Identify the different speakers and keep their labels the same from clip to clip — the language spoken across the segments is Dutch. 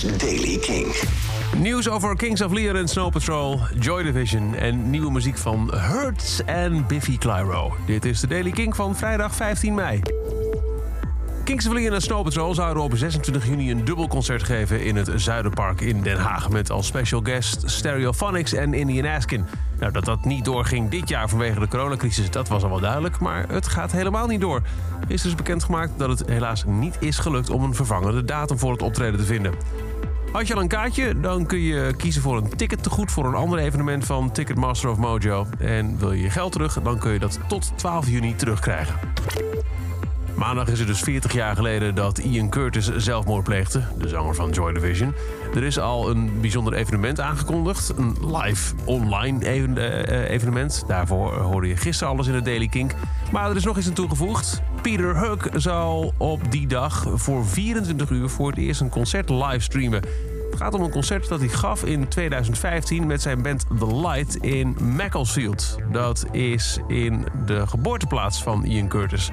Speaker 1: Daily King.
Speaker 2: Nieuws over Kings of Leon en Snow Patrol, Joy Division en nieuwe muziek van Hurts en Biffy Clyro. Dit is de Daily King van vrijdag 15 mei. Kings of Leon en Snow Patrol zouden op 26 juni een dubbelconcert geven in het Zuiderpark in Den Haag. Met als special guest Stereophonics en Indian Askin. Nou, dat dat niet doorging dit jaar vanwege de coronacrisis, dat was al wel duidelijk. Maar het gaat helemaal niet door. Is dus bekendgemaakt dat het helaas niet is gelukt om een vervangende datum voor het optreden te vinden. Had je al een kaartje, dan kun je kiezen voor een ticket te goed voor een ander evenement van Ticketmaster of Mojo. En wil je je geld terug, dan kun je dat tot 12 juni terugkrijgen. Maandag is het dus 40 jaar geleden dat Ian Curtis zelfmoord pleegde, de zanger van Joy Division. Er is al een bijzonder evenement aangekondigd, een live online eh, evenement. Daarvoor hoorde je gisteren alles in het Daily Kink. Maar er is nog iets aan toegevoegd. Peter Hook zal op die dag voor 24 uur voor het eerst een concert livestreamen. Het gaat om een concert dat hij gaf in 2015 met zijn band The Light in Macclesfield. Dat is in de geboorteplaats van Ian Curtis.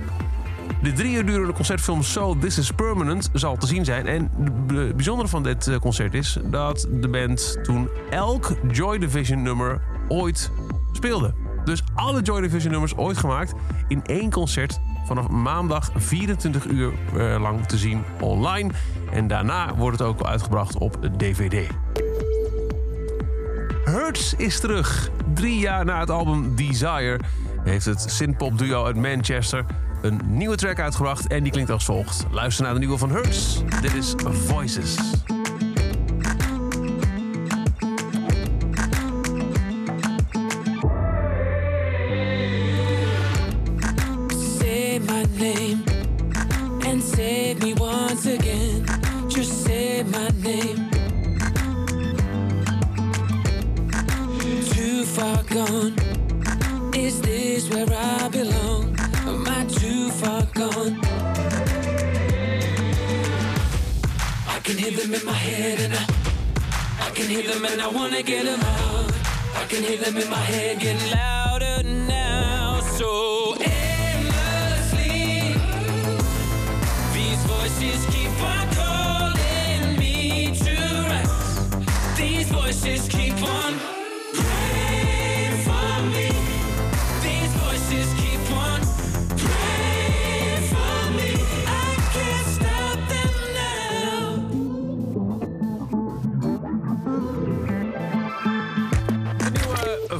Speaker 2: De drie uur durende concertfilm So This Is Permanent zal te zien zijn. En het bijzondere van dit eh, concert is dat de band toen elk Joy Division nummer ooit speelde. Dus alle Joy Division nummers ooit gemaakt in één concert vanaf maandag 24 uur eh, lang te zien online. En daarna wordt het ook uitgebracht op DVD. Hurts is terug. Drie jaar na het album Desire heeft het synthpop duo uit Manchester een nieuwe track uitgebracht en die klinkt als volgt. Luister naar de nieuwe van Hurts. Dit is Voices.
Speaker 3: Is this where I belong? Can hear them in my head and I, I can hear them and I wanna get them out. I can hear them in my head getting louder now. So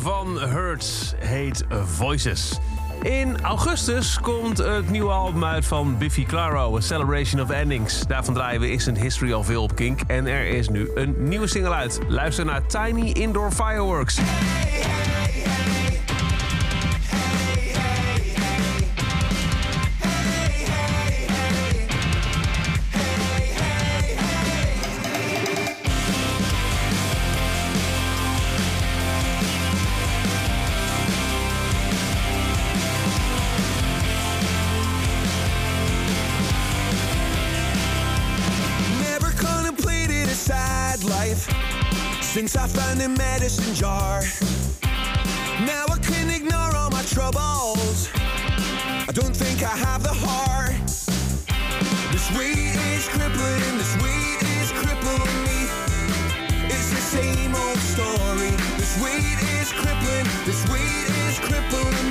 Speaker 2: van Hurts heet Voices. In augustus komt het nieuwe album uit van Biffy Clyro, A Celebration of Endings. Daarvan draaien we Instant History al veel op Kink. En er is nu een nieuwe single uit. Luister naar Tiny Indoor Fireworks.
Speaker 4: Life since I found a medicine jar. Now I can ignore all my troubles. I don't think I have the heart. This weight is crippling, this weight is crippling me. It's the same old story. This weight is crippling, this weight is crippling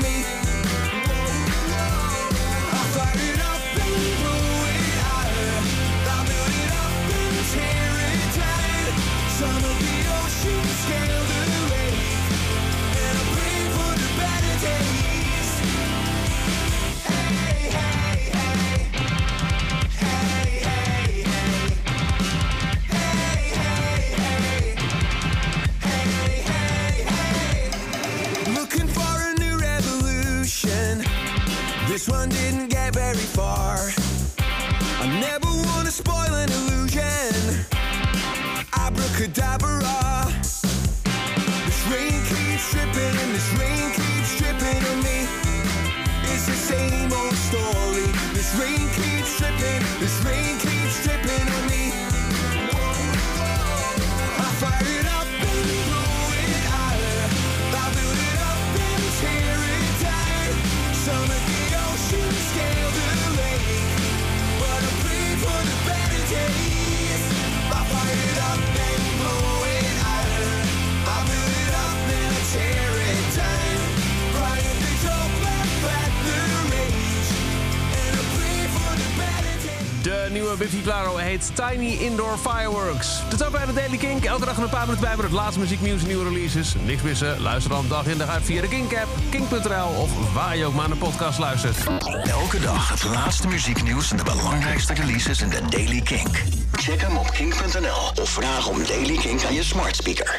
Speaker 4: keeps dripping, this rain keeps dripping
Speaker 2: nieuwe Biffy Claro heet Tiny Indoor Fireworks. Tot bij de Daily Kink. Elke dag een paar minuten bij met het laatste muzieknieuws en nieuwe releases. Niks missen. Luister dan dag in dag uit via de Kink-app, kink.nl of waar je ook maar naar de podcast luistert.
Speaker 1: Elke dag het laatste muzieknieuws en de belangrijkste releases in de Daily Kink. Check hem op kink.nl of vraag om Daily Kink aan je smart speaker.